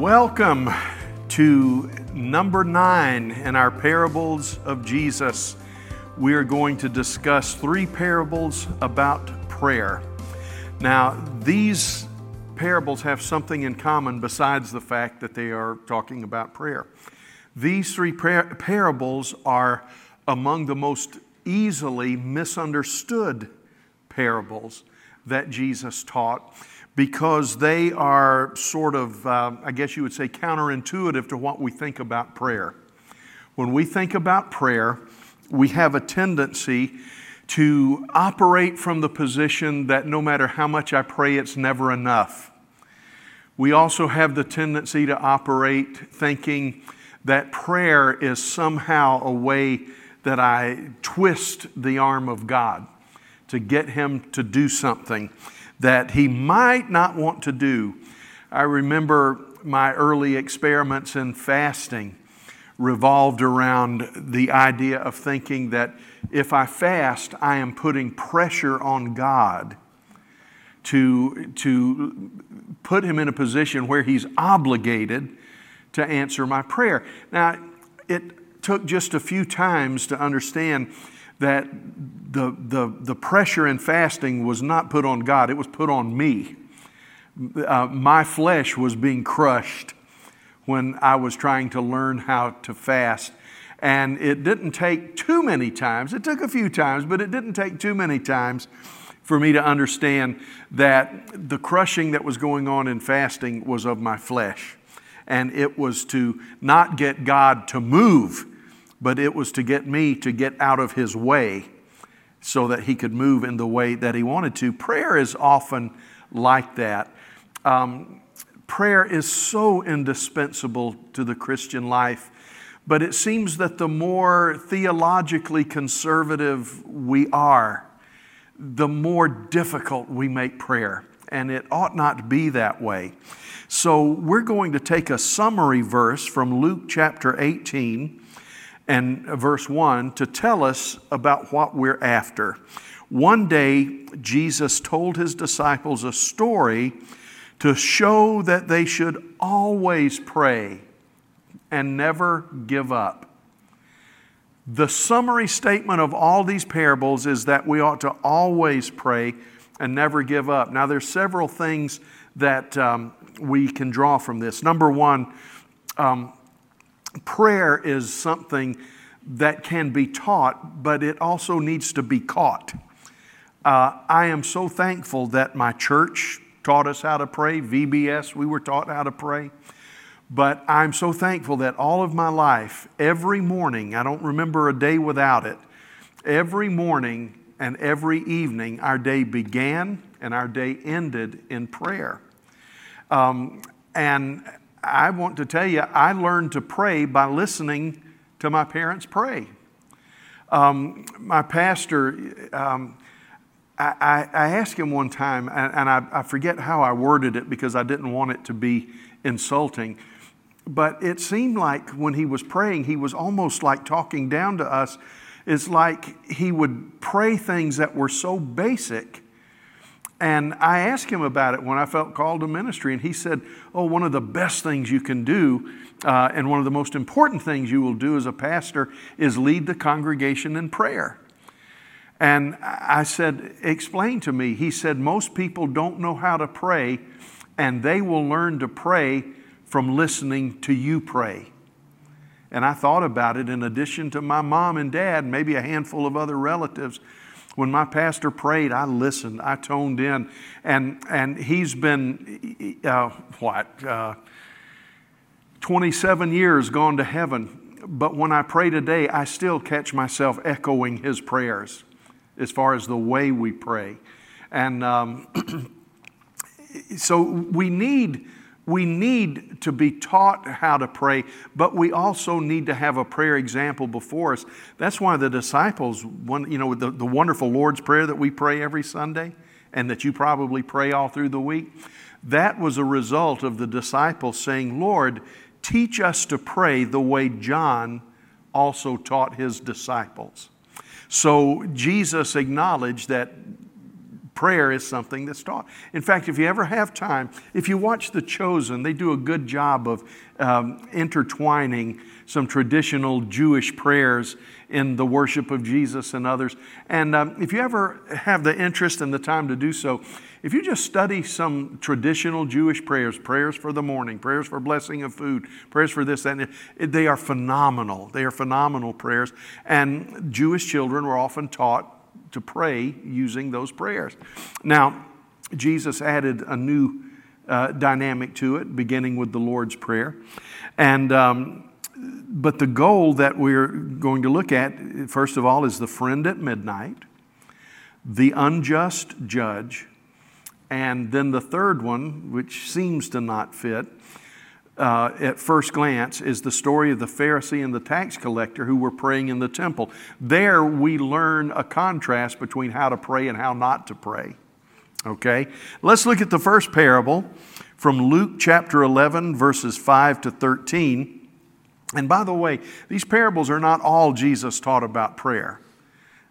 Welcome to number nine in our parables of Jesus. We are going to discuss three parables about prayer. Now, these parables have something in common besides the fact that they are talking about prayer. These three par- parables are among the most easily misunderstood parables that Jesus taught because they are sort of, uh, I guess you would say, counterintuitive to what we think about prayer. When we think about prayer, we have a tendency to operate from the position that no matter how much I pray, it's never enough. We also have the tendency to operate thinking that prayer is somehow a way that I twist the arm of God to get Him to do something that he might not want to do. I remember my early experiments in fasting revolved around the idea of thinking that if I fast, I am putting pressure on God to, to put him in a position where he's obligated to answer my prayer. Now, it took just a few times to understand that the, the, the pressure in fasting was not put on God, it was put on me. Uh, my flesh was being crushed when I was trying to learn how to fast. And it didn't take too many times, it took a few times, but it didn't take too many times for me to understand that the crushing that was going on in fasting was of my flesh. And it was to not get God to move but it was to get me to get out of his way so that he could move in the way that he wanted to. Prayer is often like that. Um, prayer is so indispensable to the Christian life, but it seems that the more theologically conservative we are, the more difficult we make prayer. And it ought not be that way. So, we're going to take a summary verse from Luke chapter 18 and verse 1 to tell us about what we're after. One day, Jesus told his disciples a story to show that they should always pray and never give up. The summary statement of all these parables is that we ought to always pray and never give up. Now, there's several things that um, we can draw from this. Number one, um, prayer is something that can be taught, but it also needs to be caught. Uh, I am so thankful that my church taught us how to pray. VBS, we were taught how to pray. But I'm so thankful that all of my life, every morning, I don't remember a day without it, every morning and every evening, our day began and our day ended in prayer. Um, and I want to tell you, I learned to pray by listening to my parents pray. Um, my pastor, um, I, I, asked him one time, and, and I, I, forget how I worded it because I didn't want it to be insulting, but it seemed like when he was praying, he was almost like talking down to us. It's like he would pray things that were so basic and I asked him about it when I felt called to ministry, and he said, Oh, one of the best things you can do, uh, and one of the most important things you will do as a pastor, is lead the congregation in prayer. And I said, Explain to me. He said, Most people don't know how to pray, and they will learn to pray from listening to you pray. And I thought about it in addition to my mom and dad, maybe a handful of other relatives. When my pastor prayed, I listened, I toned in, and, and he's been, uh, what, uh, 27 years gone to heaven. But when I pray today, I still catch myself echoing his prayers as far as the way we pray. And um, so we need we need to be taught how to pray, but we also need to have a prayer example before us. That's why the disciples, one, you know, the, the wonderful Lord's Prayer that we pray every Sunday and that you probably pray all through the week, that was a result of the disciples saying, Lord, teach us to pray the way John also taught his disciples. So Jesus acknowledged that prayer is something that's taught. In fact, if you ever have time, if you watch The Chosen, they do a good job of um, intertwining some traditional Jewish prayers in the worship of Jesus and others. And um, if you ever have the interest and the time to do so, if you just study some traditional Jewish prayers, prayers for the morning, prayers for blessing of food, prayers for this, that, and they are phenomenal. They are phenomenal prayers. And Jewish children were often taught to pray using those prayers. Now, Jesus added a new uh, dynamic to it, beginning with the Lord's Prayer. And um, but the goal that we're going to look at, first of all, is the friend at midnight, the unjust judge, and then the third one, which seems to not fit uh, at first glance, is the story of the Pharisee and the tax collector who were praying in the temple. There we learn a contrast between how to pray and how not to pray. Okay? Let's look at the first parable from Luke chapter 11, verses 5 to 13. And by the way, these parables are not all Jesus taught about prayer.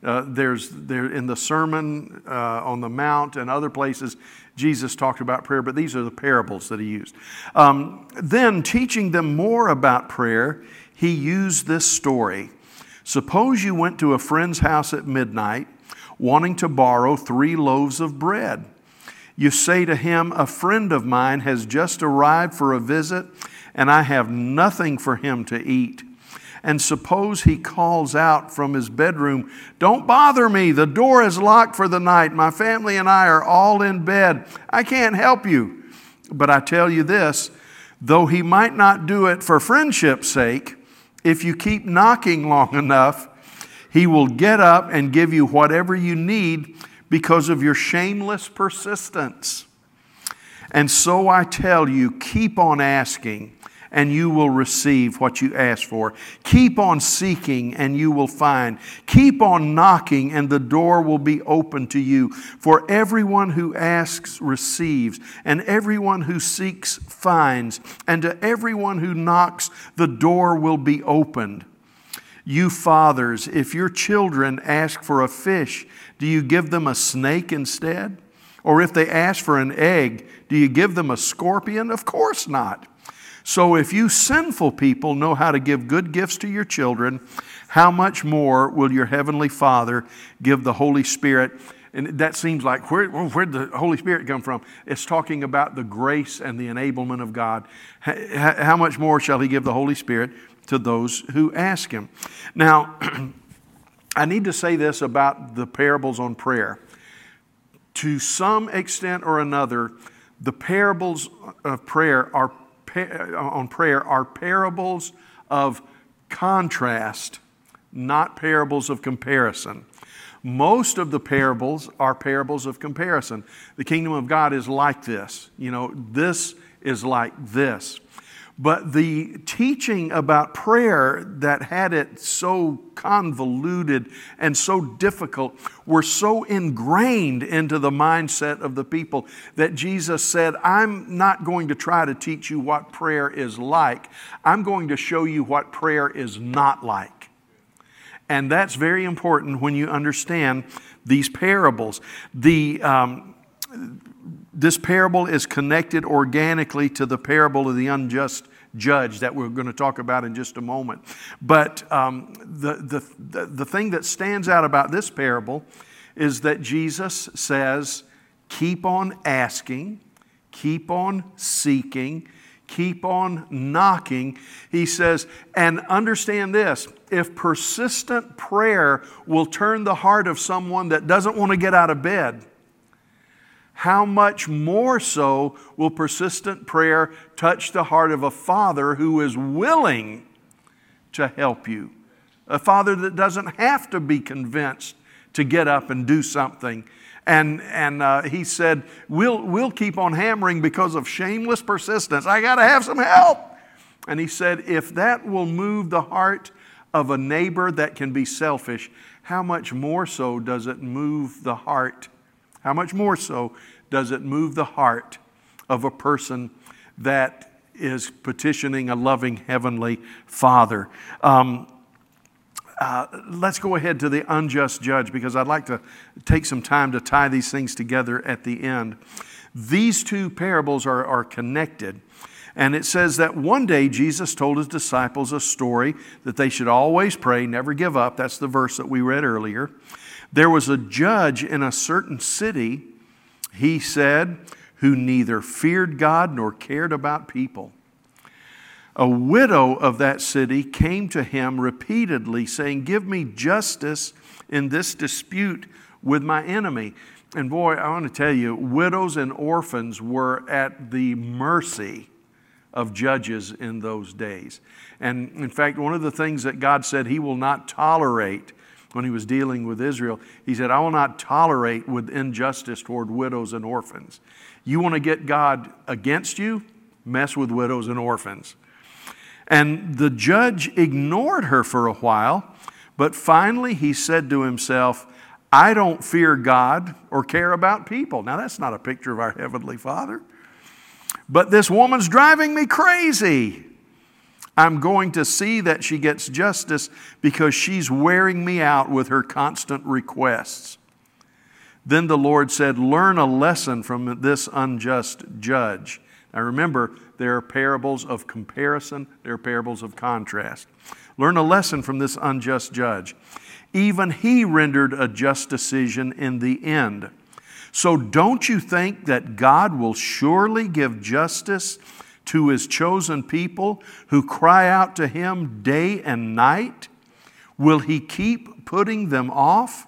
Uh, there's there in the Sermon uh, on the Mount and other places, Jesus talked about prayer, but these are the parables that he used. Um, then, teaching them more about prayer, he used this story. Suppose you went to a friend's house at midnight, wanting to borrow three loaves of bread. You say to him, A friend of mine has just arrived for a visit and I have nothing for him to eat. And suppose he calls out from his bedroom, Don't bother me, the door is locked for the night. My family and I are all in bed. I can't help you. But I tell you this though he might not do it for friendship's sake, if you keep knocking long enough, he will get up and give you whatever you need because of your shameless persistence. And so I tell you, keep on asking and you will receive what you ask for. Keep on seeking and you will find. Keep on knocking and the door will be open to you. For everyone who asks receives, and everyone who seeks finds, and to everyone who knocks the door will be opened. You fathers, if your children ask for a fish, do you give them a snake instead? Or if they ask for an egg, do you give them a scorpion? Of course not. So if you sinful people know how to give good gifts to your children, how much more will your heavenly Father give the Holy Spirit? And that seems like where, where'd the Holy Spirit come from? It's talking about the grace and the enablement of God. How much more shall He give the Holy Spirit to those who ask Him? Now, I need to say this about the parables on prayer. To some extent or another, the parables of prayer are Uh, on prayer are parables of contrast, not parables of comparison. Most of the parables are parables of comparison. The kingdom of God is like this. You know, this is like this. But the teaching about prayer that had it so convoluted and so difficult were so ingrained into the mindset of the people that Jesus said, I'm not going to try to teach you what prayer is like, I'm going to show you what prayer is not like. And that's very important when you understand these parables. The, um, this parable is connected organically to the parable of the unjust judge that we're going to talk about in just a moment. But um, the, the, the, the thing that stands out about this parable is that Jesus says, keep on asking, keep on seeking, keep on knocking. He says, and understand this if persistent prayer will turn the heart of someone that doesn't want to get out of bed, how much more so will persistent prayer touch the heart of a father who is willing to help you? A father that doesn't have to be convinced to get up and do something. And, and uh, he said, we'll, we'll keep on hammering because of shameless persistence. I got to have some help. And he said, if that will move the heart of a neighbor that can be selfish, how much more so does it move the heart how much more so does it move the heart of a person that is petitioning a loving Heavenly Father? Um, uh, let's go ahead to the unjust judge because I'd like to take some time to tie these things together at the end. These two parables are, are connected. And it says that one day Jesus told his disciples a story that they should always pray, never give up. That's the verse that we read earlier. There was a judge in a certain city, he said, who neither feared God nor cared about people. A widow of that city came to him repeatedly, saying, Give me justice in this dispute with my enemy. And boy, I want to tell you, widows and orphans were at the mercy of judges in those days. And in fact, one of the things that God said He will not tolerate when He was dealing with Israel, He said, I will not tolerate with injustice toward widows and orphans. You want to get God against you? Mess with widows and orphans. And the judge ignored her for a while, but finally he said to himself, I don't fear God or care about people. Now, that's not a picture of our Heavenly Father. But this woman's driving me crazy. I'm going to see that she gets justice because she's wearing me out with her constant requests. Then the Lord said, Learn a lesson from this unjust judge. Now remember, there are parables of comparison, there are parables of contrast. Learn a lesson from this unjust judge. Even he rendered a just decision in the end. So don't you think that God will surely give justice to his chosen people who cry out to him day and night? Will he keep putting them off?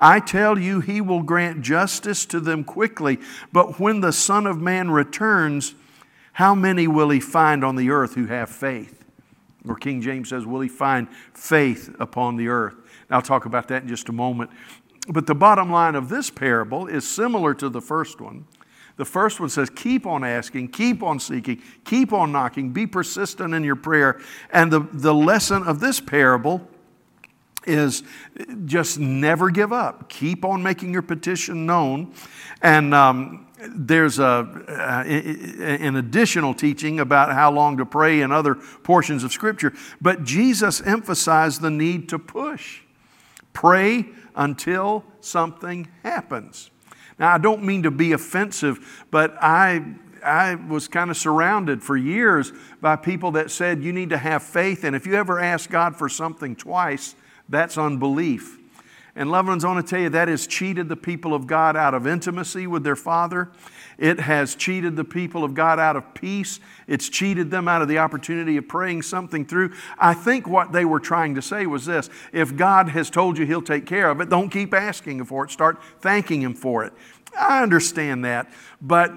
I tell you, he will grant justice to them quickly. But when the Son of Man returns, how many will he find on the earth who have faith? Or King James says, Will he find faith upon the earth? I'll talk about that in just a moment. But the bottom line of this parable is similar to the first one. The first one says, Keep on asking, keep on seeking, keep on knocking, be persistent in your prayer. And the, the lesson of this parable is just never give up. Keep on making your petition known. And um, there's a, uh, an additional teaching about how long to pray in other portions of Scripture. But Jesus emphasized the need to push. Pray until something happens. Now, I don't mean to be offensive, but I, I was kind of surrounded for years by people that said you need to have faith, and if you ever ask God for something twice, that's unbelief. And loved ones, I want to tell you that has cheated the people of God out of intimacy with their Father. It has cheated the people of God out of peace. It's cheated them out of the opportunity of praying something through. I think what they were trying to say was this if God has told you He'll take care of it, don't keep asking for it. Start thanking Him for it. I understand that, but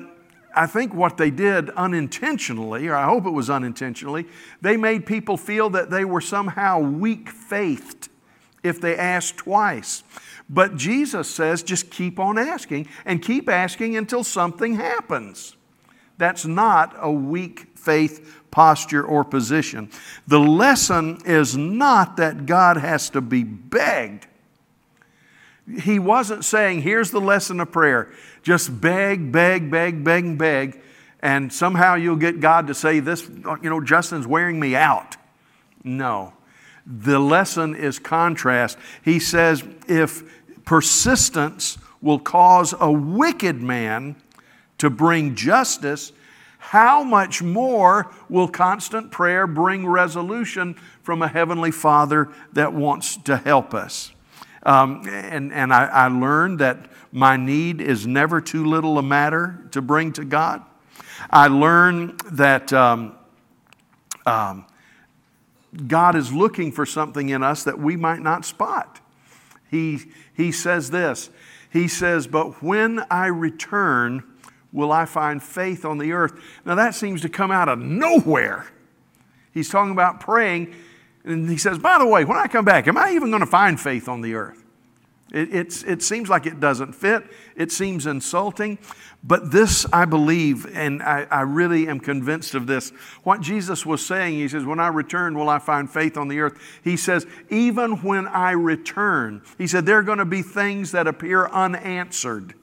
I think what they did unintentionally, or I hope it was unintentionally, they made people feel that they were somehow weak faithed if they ask twice. But Jesus says just keep on asking and keep asking until something happens. That's not a weak faith posture or position. The lesson is not that God has to be begged. He wasn't saying, here's the lesson of prayer. Just beg, beg, beg, beg, beg, and somehow you'll get God to say, this, you know, Justin's wearing me out. No. The lesson is contrast. He says, if persistence will cause a wicked man to bring justice, how much more will constant prayer bring resolution from a Heavenly Father that wants to help us? Um, and and I, I learned that my need is never too little a matter to bring to God. I learned that um, um, God is looking for something in us that we might not spot. He, he says this He says, But when I return, will I find faith on the earth? Now that seems to come out of nowhere. He's talking about praying, and he says, By the way, when I come back, am I even going to find faith on the earth? It, it seems like it doesn't fit. It seems insulting. But this, I believe, and I, I, really am convinced of this. What Jesus was saying, He says, When I return, will I find faith on the earth? He says, Even when I return, He said, there are going to be things that appear unanswered.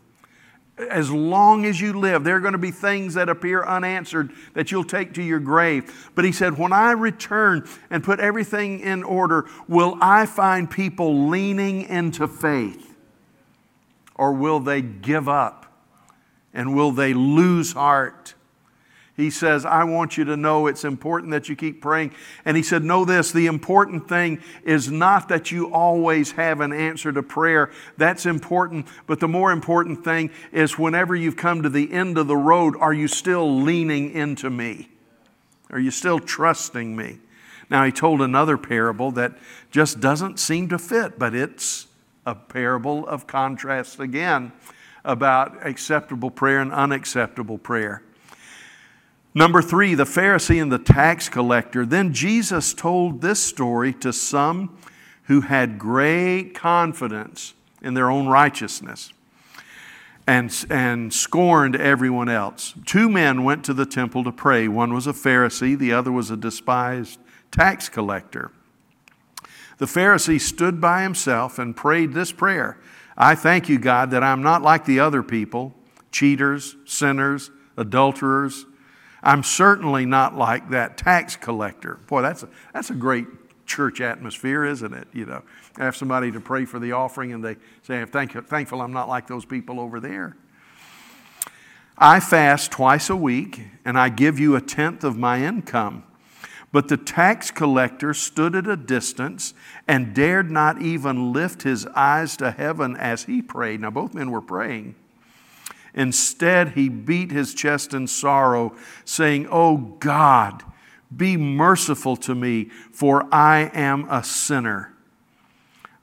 As long as you live, there are going to be things that appear unanswered that you'll take to your grave. But he said, When I return and put everything in order, will I find people leaning into faith? Or will they give up? And will they lose heart? He says, I want you to know it's important that you keep praying. And he said, Know this the important thing is not that you always have an answer to prayer. That's important. But the more important thing is whenever you've come to the end of the road, are you still leaning into me? Are you still trusting me? Now, he told another parable that just doesn't seem to fit, but it's a parable of contrast again about acceptable prayer and unacceptable prayer. Number three, the Pharisee and the tax collector. Then Jesus told this story to some who had great confidence in their own righteousness and, and scorned everyone else. Two men went to the temple to pray. One was a Pharisee, the other was a despised tax collector. The Pharisee stood by himself and prayed this prayer I thank you, God, that I'm not like the other people cheaters, sinners, adulterers I'm certainly not like that tax collector. Boy, that's a, that's a great church atmosphere, isn't it? You know, I have somebody to pray for the offering and they say, I'm thank, thankful I'm not like those people over there. I fast twice a week and I give you a tenth of my income. But the tax collector stood at a distance and dared not even lift his eyes to heaven as he prayed. Now, both men were praying. Instead, he beat his chest in sorrow, saying, Oh God, be merciful to me, for I am a sinner.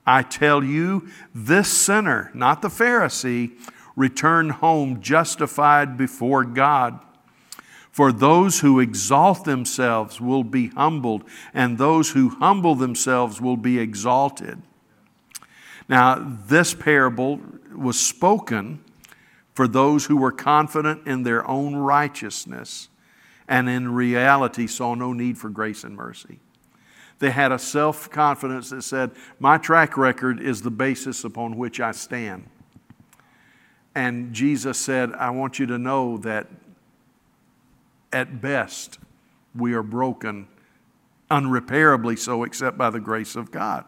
I tell you, this sinner, not the Pharisee, returned home justified before God. For those who exalt themselves will be humbled, and those who humble themselves will be exalted. Now, this parable was spoken for those who were confident in their own righteousness and in reality saw no need for grace and mercy. They had a self confidence that said, My track record is the basis upon which I stand. And Jesus said, I want you to know that at best we are broken, unrepairably so, except by the grace of God.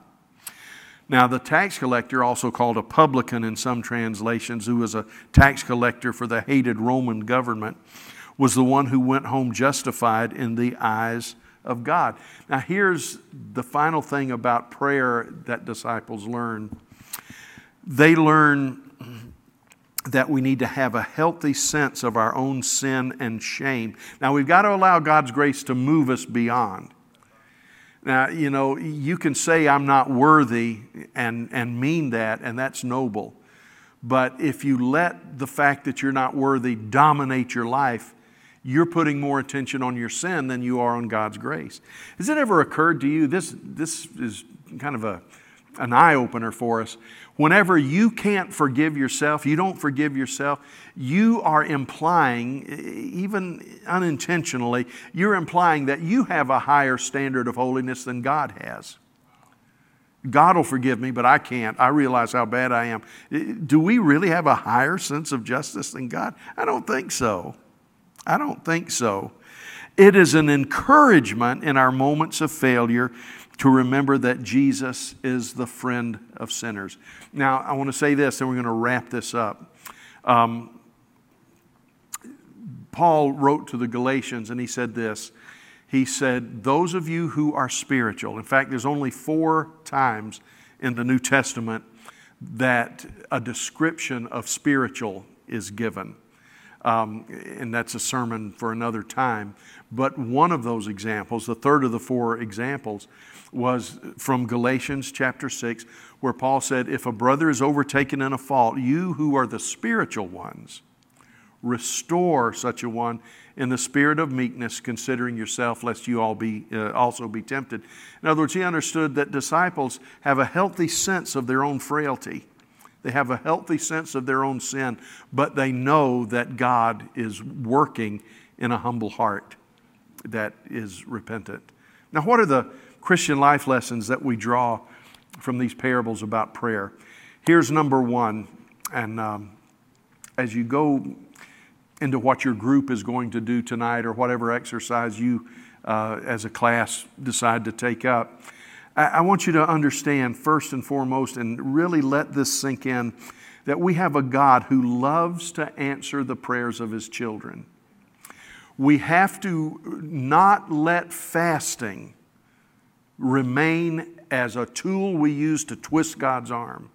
Now, the tax collector, also called a publican in some translations, who was a tax collector for the hated Roman government, was the one who went home justified in the eyes of God. Now, here's the final thing about prayer that disciples learn they learn that we need to have a healthy sense of our own sin and shame. Now, we've got to allow God's grace to move us beyond. Now, you know, you can say I'm not worthy and, and mean that, and that's noble. But if you let the fact that you're not worthy dominate your life, you're putting more attention on your sin than you are on God's grace. Has it ever occurred to you? This, this is kind of a, an eye opener for us. Whenever you can't forgive yourself, you don't forgive yourself, you are implying, even unintentionally, you're implying that you have a higher standard of holiness than God has. God will forgive me, but I can't. I realize how bad I am. Do we really have a higher sense of justice than God? I don't think so. I don't think so. It is an encouragement in our moments of failure to remember that Jesus is the friend of sinners. Now, I want to say this, and we're going to wrap this up. Um, Paul wrote to the Galatians, and he said this. He said, Those of you who are spiritual, in fact, there's only four times in the New Testament that a description of spiritual is given. Um, and that's a sermon for another time. But one of those examples, the third of the four examples, was from Galatians chapter 6, where Paul said, If a brother is overtaken in a fault, you who are the spiritual ones, restore such a one in the spirit of meekness, considering yourself, lest you all be uh, also be tempted. In other words, he understood that disciples have a healthy sense of their own frailty. They have a healthy sense of their own sin, but they know that God is working in a humble heart that is repentant. Now, what are the Christian life lessons that we draw from these parables about prayer. Here's number one, and um, as you go into what your group is going to do tonight or whatever exercise you uh, as a class decide to take up. I, want you to understand, first and foremost, and really let this sink in, that we have a God who loves to answer the prayers of his children. We have to not let fasting remain as a tool we use to twist God's arm.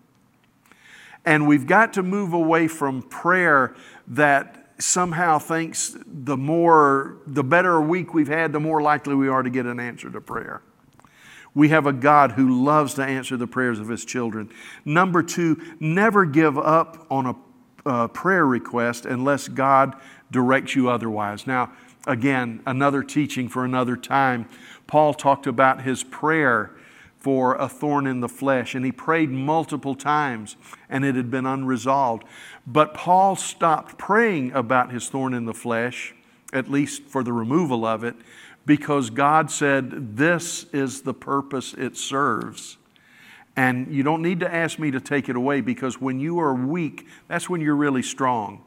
And we've got to move away from prayer that somehow thinks the more, the better a week we've had, the more likely we are to get an answer to prayer. We have a God who loves to answer the prayers of his children. Number two, never give up on a, prayer request unless God directs you otherwise. Now, again, another teaching for another time. Paul talked about his prayer for a thorn in the flesh, and he prayed multiple times, and it had been unresolved. But Paul stopped praying about his thorn in the flesh, at least for the removal of it, because God said, This is the purpose it serves. And you don't need to ask me to take it away because when you are weak, that's when you're really strong.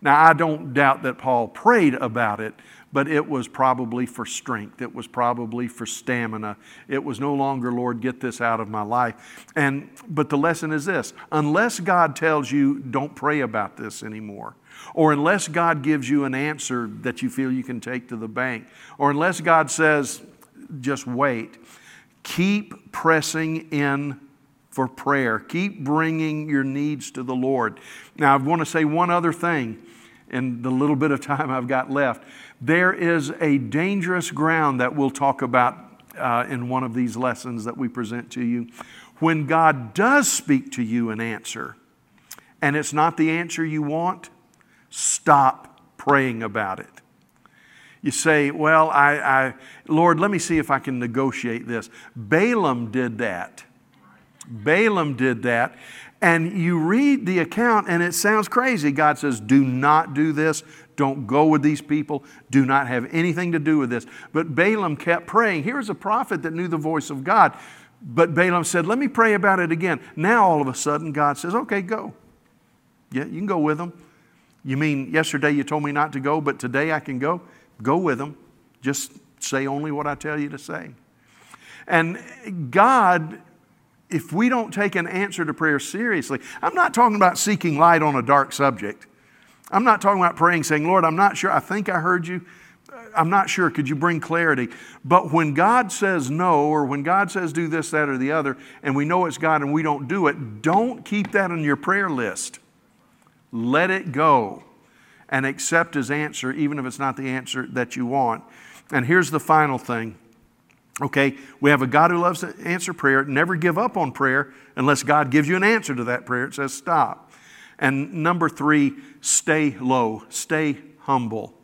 Now, I don't doubt that Paul prayed about it, but it was probably for strength. It was probably for stamina. It was no longer, Lord, get this out of my life. And but the lesson is this: unless God tells you don't pray about this anymore, or unless God gives you an answer that you feel you can take to the bank, or unless God says just wait, keep pressing in for prayer. Keep bringing your needs to the Lord. Now, I want to say one other thing in the little bit of time I've got left. There is a dangerous ground that we'll talk about uh, in one of these lessons that we present to you. When God does speak to you an answer, and it's not the answer you want, stop praying about it. You say, Well, I, I, Lord, let me see if I can negotiate this. Balaam did that. Balaam did that. And you read the account and it sounds crazy. God says, Do not do this. Don't go with these people. Do not have anything to do with this. But Balaam kept praying. Here's a prophet that knew the voice of God. But Balaam said, Let me pray about it again. Now, all of a sudden, God says, Okay, go. Yeah, you can go with them. You mean yesterday you told me not to go, but today I can go? Go with them. Just say only what I tell you to say. And God, if we don't take an answer to prayer seriously, I'm not talking about seeking light on a dark subject. I'm not talking about praying, saying, Lord, I'm not sure. I think I heard you. I'm not sure. Could you bring clarity? But when God says no, or when God says do this, that, or the other, and we know it's God and we don't do it, don't keep that on your prayer list. Let it go and accept His answer, even if it's not the answer that you want. And here's the final thing. Okay, we have a God who loves to answer prayer. Never give up on prayer unless God gives you an answer to that prayer. It says stop. And number three, stay low, stay humble.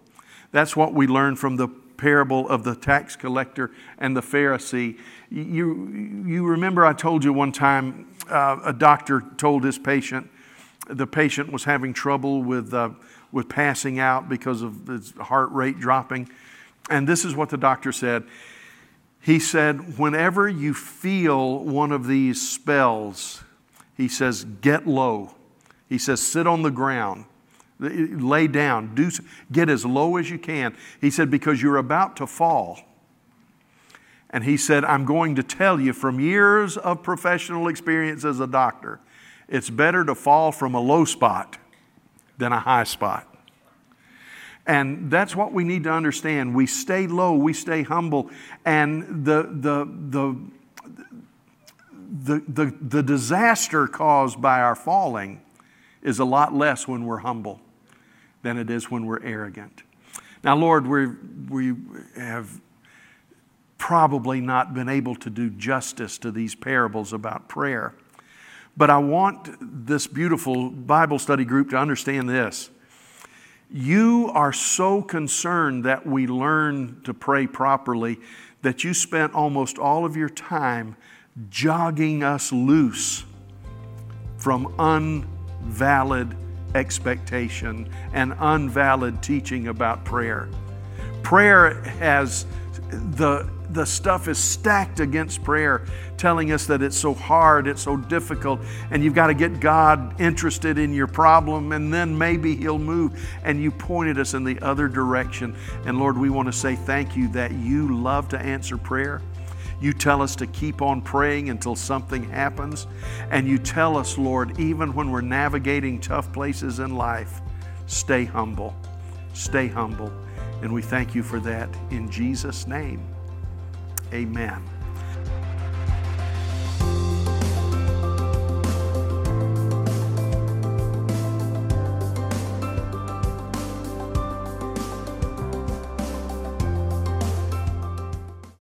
That's what we learn from the parable of the tax collector and the Pharisee. You, you remember I told you one time uh, a doctor told his patient, the patient was having trouble with, uh, with passing out because of his heart rate dropping. And this is what the doctor said. He said, Whenever you feel one of these spells, he says, get low he says, sit on the ground, lay down, do, get as low as you can. He said, because you're about to fall. And he said, I'm going to tell you from years of professional experience as a doctor, it's better to fall from a low spot than a high spot. And that's what we need to understand. We stay low, we stay humble, and the, the, the, the, the, the disaster caused by our falling is a lot less when we're humble than it is when we're arrogant. Now, Lord, we we have probably not been able to do justice to these parables about prayer. But I want this beautiful Bible study group to understand this. You are so concerned that we learn to pray properly that you spent almost all of your time jogging us loose from un valid expectation and unvalid teaching about prayer. Prayer has the the stuff is stacked against prayer, telling us that it's so hard, it's so difficult, and you've got to get God interested in your problem, and then maybe He'll move. And you pointed us in the other direction. And Lord, we want to say thank you that you love to answer prayer. You tell us to keep on praying until something happens. And you tell us, Lord, even when we're navigating tough places in life, stay humble. Stay humble. And we thank you for that in Jesus' name. Amen.